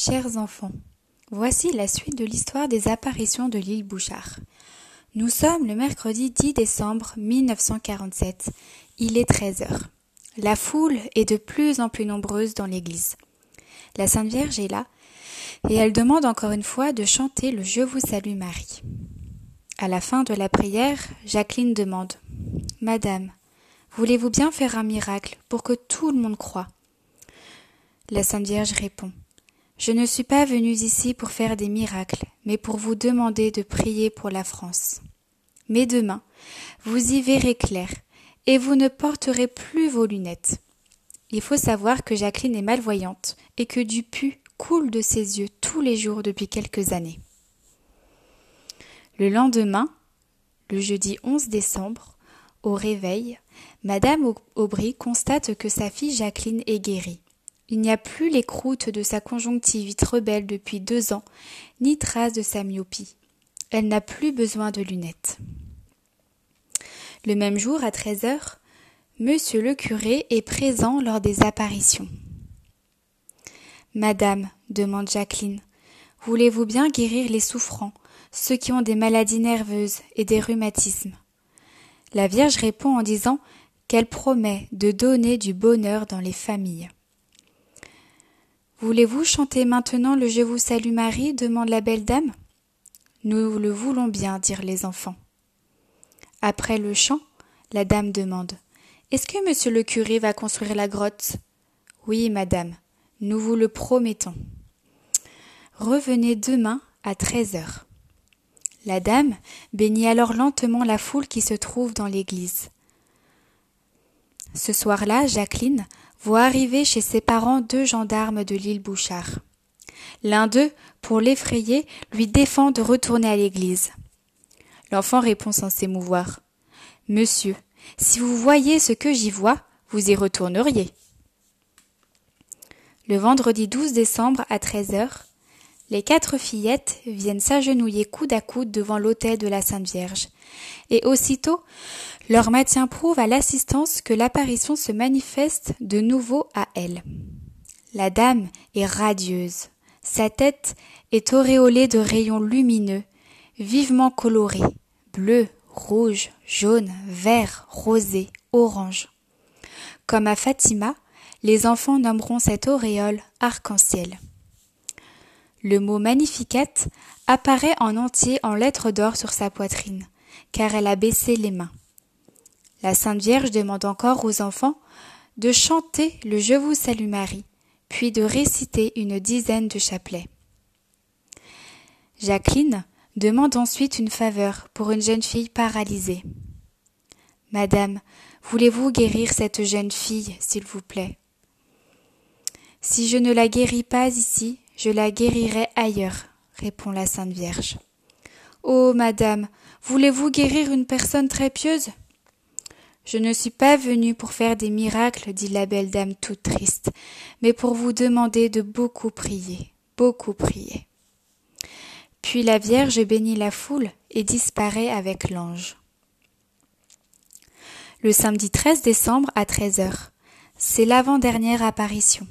Chers enfants, voici la suite de l'histoire des apparitions de l'île Bouchard. Nous sommes le mercredi 10 décembre 1947. Il est 13 heures. La foule est de plus en plus nombreuse dans l'église. La Sainte Vierge est là, et elle demande encore une fois de chanter le Je vous salue Marie. À la fin de la prière, Jacqueline demande Madame, voulez-vous bien faire un miracle pour que tout le monde croie? La Sainte Vierge répond Je ne suis pas venue ici pour faire des miracles, mais pour vous demander de prier pour la France. Mais demain, vous y verrez clair, et vous ne porterez plus vos lunettes. Il faut savoir que Jacqueline est malvoyante et que du pu coule de ses yeux tous les jours depuis quelques années. Le lendemain, le jeudi 11 décembre, au réveil, Madame Aubry constate que sa fille Jacqueline est guérie. Il n'y a plus les croûtes de sa conjonctivite rebelle depuis deux ans, ni trace de sa myopie. Elle n'a plus besoin de lunettes. Le même jour, à 13 heures, Monsieur le curé est présent lors des apparitions. Madame, demande Jacqueline, voulez-vous bien guérir les souffrants, ceux qui ont des maladies nerveuses et des rhumatismes? La Vierge répond en disant qu'elle promet de donner du bonheur dans les familles. Voulez-vous chanter maintenant le Je vous salue Marie demande la belle dame. Nous le voulons bien, dirent les enfants. Après le chant, la dame demande est-ce que monsieur le curé va construire la grotte? Oui, madame, nous vous le promettons. Revenez demain à treize heures. La dame bénit alors lentement la foule qui se trouve dans l'église. Ce soir-là, Jacqueline voit arriver chez ses parents deux gendarmes de l'île Bouchard. L'un d'eux, pour l'effrayer, lui défend de retourner à l'église. L'enfant répond sans s'émouvoir. Monsieur, si vous voyez ce que j'y vois, vous y retourneriez. Le vendredi 12 décembre à 13 heures, les quatre fillettes viennent s'agenouiller coude à coude devant l'autel de la Sainte Vierge, et aussitôt leur maintien prouve à l'assistance que l'apparition se manifeste de nouveau à elles. La dame est radieuse, sa tête est auréolée de rayons lumineux, vivement colorés, bleus, rouge, jaune, vert, rosé, orange. Comme à Fatima, les enfants nommeront cette auréole arc-en-ciel. Le mot Magnificat apparaît en entier en lettres d'or sur sa poitrine, car elle a baissé les mains. La Sainte Vierge demande encore aux enfants de chanter le Je vous salue Marie, puis de réciter une dizaine de chapelets. Jacqueline, demande ensuite une faveur pour une jeune fille paralysée. Madame, voulez-vous guérir cette jeune fille, s'il vous plaît Si je ne la guéris pas ici, je la guérirai ailleurs, répond la Sainte Vierge. Oh, madame, voulez-vous guérir une personne très pieuse? Je ne suis pas venue pour faire des miracles, dit la belle dame toute triste, mais pour vous demander de beaucoup prier, beaucoup prier. Puis la Vierge bénit la foule et disparaît avec l'ange. Le samedi 13 décembre à 13 heures, c'est l'avant-dernière apparition.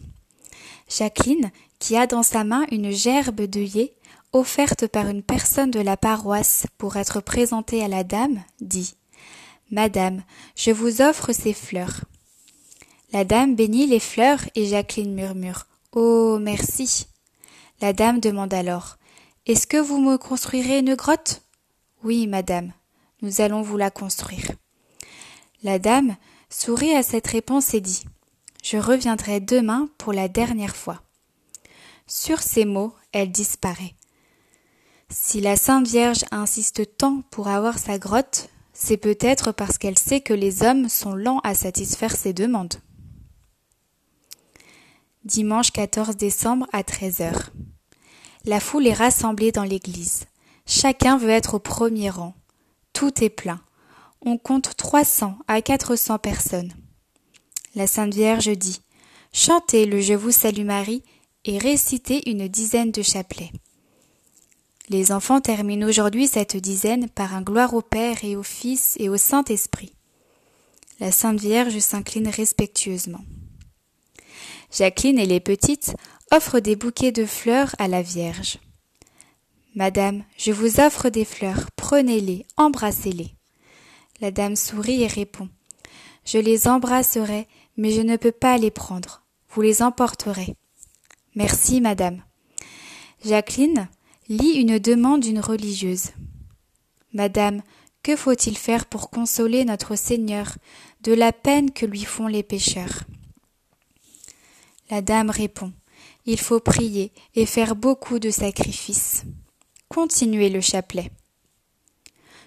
Jacqueline, qui a dans sa main une gerbe d'œillet offerte par une personne de la paroisse pour être présentée à la dame, dit Madame, je vous offre ces fleurs. La dame bénit les fleurs et Jacqueline murmure Oh, merci. La dame demande alors est-ce que vous me construirez une grotte Oui, madame, nous allons vous la construire. La dame sourit à cette réponse et dit Je reviendrai demain pour la dernière fois. Sur ces mots, elle disparaît. Si la Sainte Vierge insiste tant pour avoir sa grotte, c'est peut-être parce qu'elle sait que les hommes sont lents à satisfaire ses demandes. Dimanche 14 décembre à 13 heures. La foule est rassemblée dans l'église. Chacun veut être au premier rang. Tout est plein. On compte trois cents à quatre cents personnes. La Sainte Vierge dit Chantez le Je vous salue Marie et récitez une dizaine de chapelets. Les enfants terminent aujourd'hui cette dizaine par un gloire au Père et au Fils et au Saint-Esprit. La Sainte Vierge s'incline respectueusement. Jacqueline et les petites offre des bouquets de fleurs à la Vierge. Madame, je vous offre des fleurs, prenez-les, embrassez-les. La dame sourit et répond. Je les embrasserai, mais je ne peux pas les prendre. Vous les emporterez. Merci, madame. Jacqueline lit une demande d'une religieuse. Madame, que faut-il faire pour consoler notre Seigneur de la peine que lui font les pécheurs? La dame répond. Il faut prier et faire beaucoup de sacrifices. Continuez le chapelet.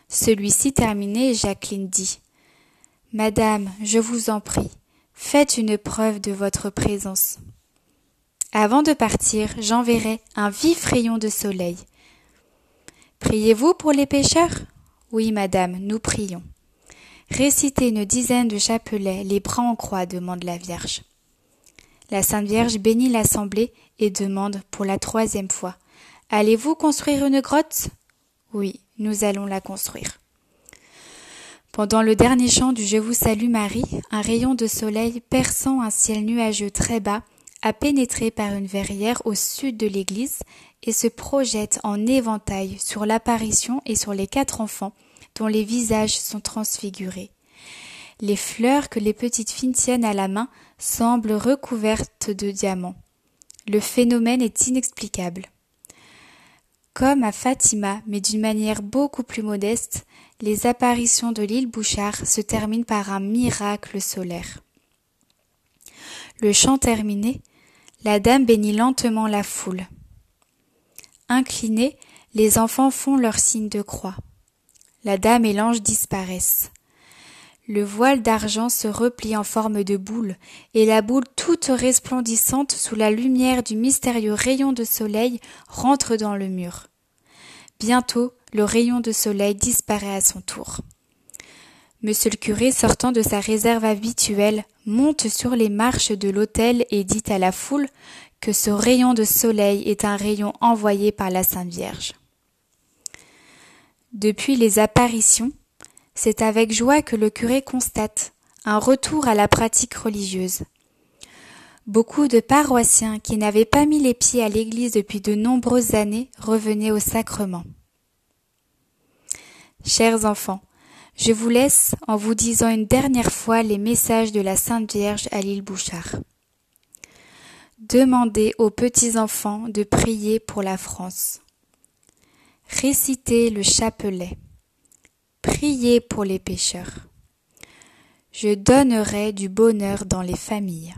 Celui-ci terminé, Jacqueline dit. Madame, je vous en prie, faites une preuve de votre présence. Avant de partir, j'enverrai un vif rayon de soleil. Priez-vous pour les pécheurs Oui, madame, nous prions. Récitez une dizaine de chapelets, les bras en croix, demande la Vierge. La Sainte Vierge bénit l'assemblée et demande pour la troisième fois. Allez-vous construire une grotte? Oui, nous allons la construire. Pendant le dernier chant du Je vous salue Marie, un rayon de soleil perçant un ciel nuageux très bas a pénétré par une verrière au sud de l'église et se projette en éventail sur l'apparition et sur les quatre enfants dont les visages sont transfigurés. Les fleurs que les petites filles tiennent à la main semblent recouvertes de diamants. Le phénomène est inexplicable. Comme à Fatima, mais d'une manière beaucoup plus modeste, les apparitions de l'île Bouchard se terminent par un miracle solaire. Le chant terminé, la dame bénit lentement la foule. Inclinés, les enfants font leur signe de croix. La dame et l'ange disparaissent. Le voile d'argent se replie en forme de boule, et la boule toute resplendissante sous la lumière du mystérieux rayon de soleil rentre dans le mur. Bientôt, le rayon de soleil disparaît à son tour. Monsieur le curé, sortant de sa réserve habituelle, monte sur les marches de l'autel et dit à la foule que ce rayon de soleil est un rayon envoyé par la Sainte Vierge. Depuis les apparitions, c'est avec joie que le curé constate un retour à la pratique religieuse. Beaucoup de paroissiens qui n'avaient pas mis les pieds à l'église depuis de nombreuses années revenaient au sacrement. Chers enfants, je vous laisse en vous disant une dernière fois les messages de la Sainte Vierge à l'île Bouchard. Demandez aux petits-enfants de prier pour la France. Récitez le chapelet. Priez pour les pécheurs. Je donnerai du bonheur dans les familles.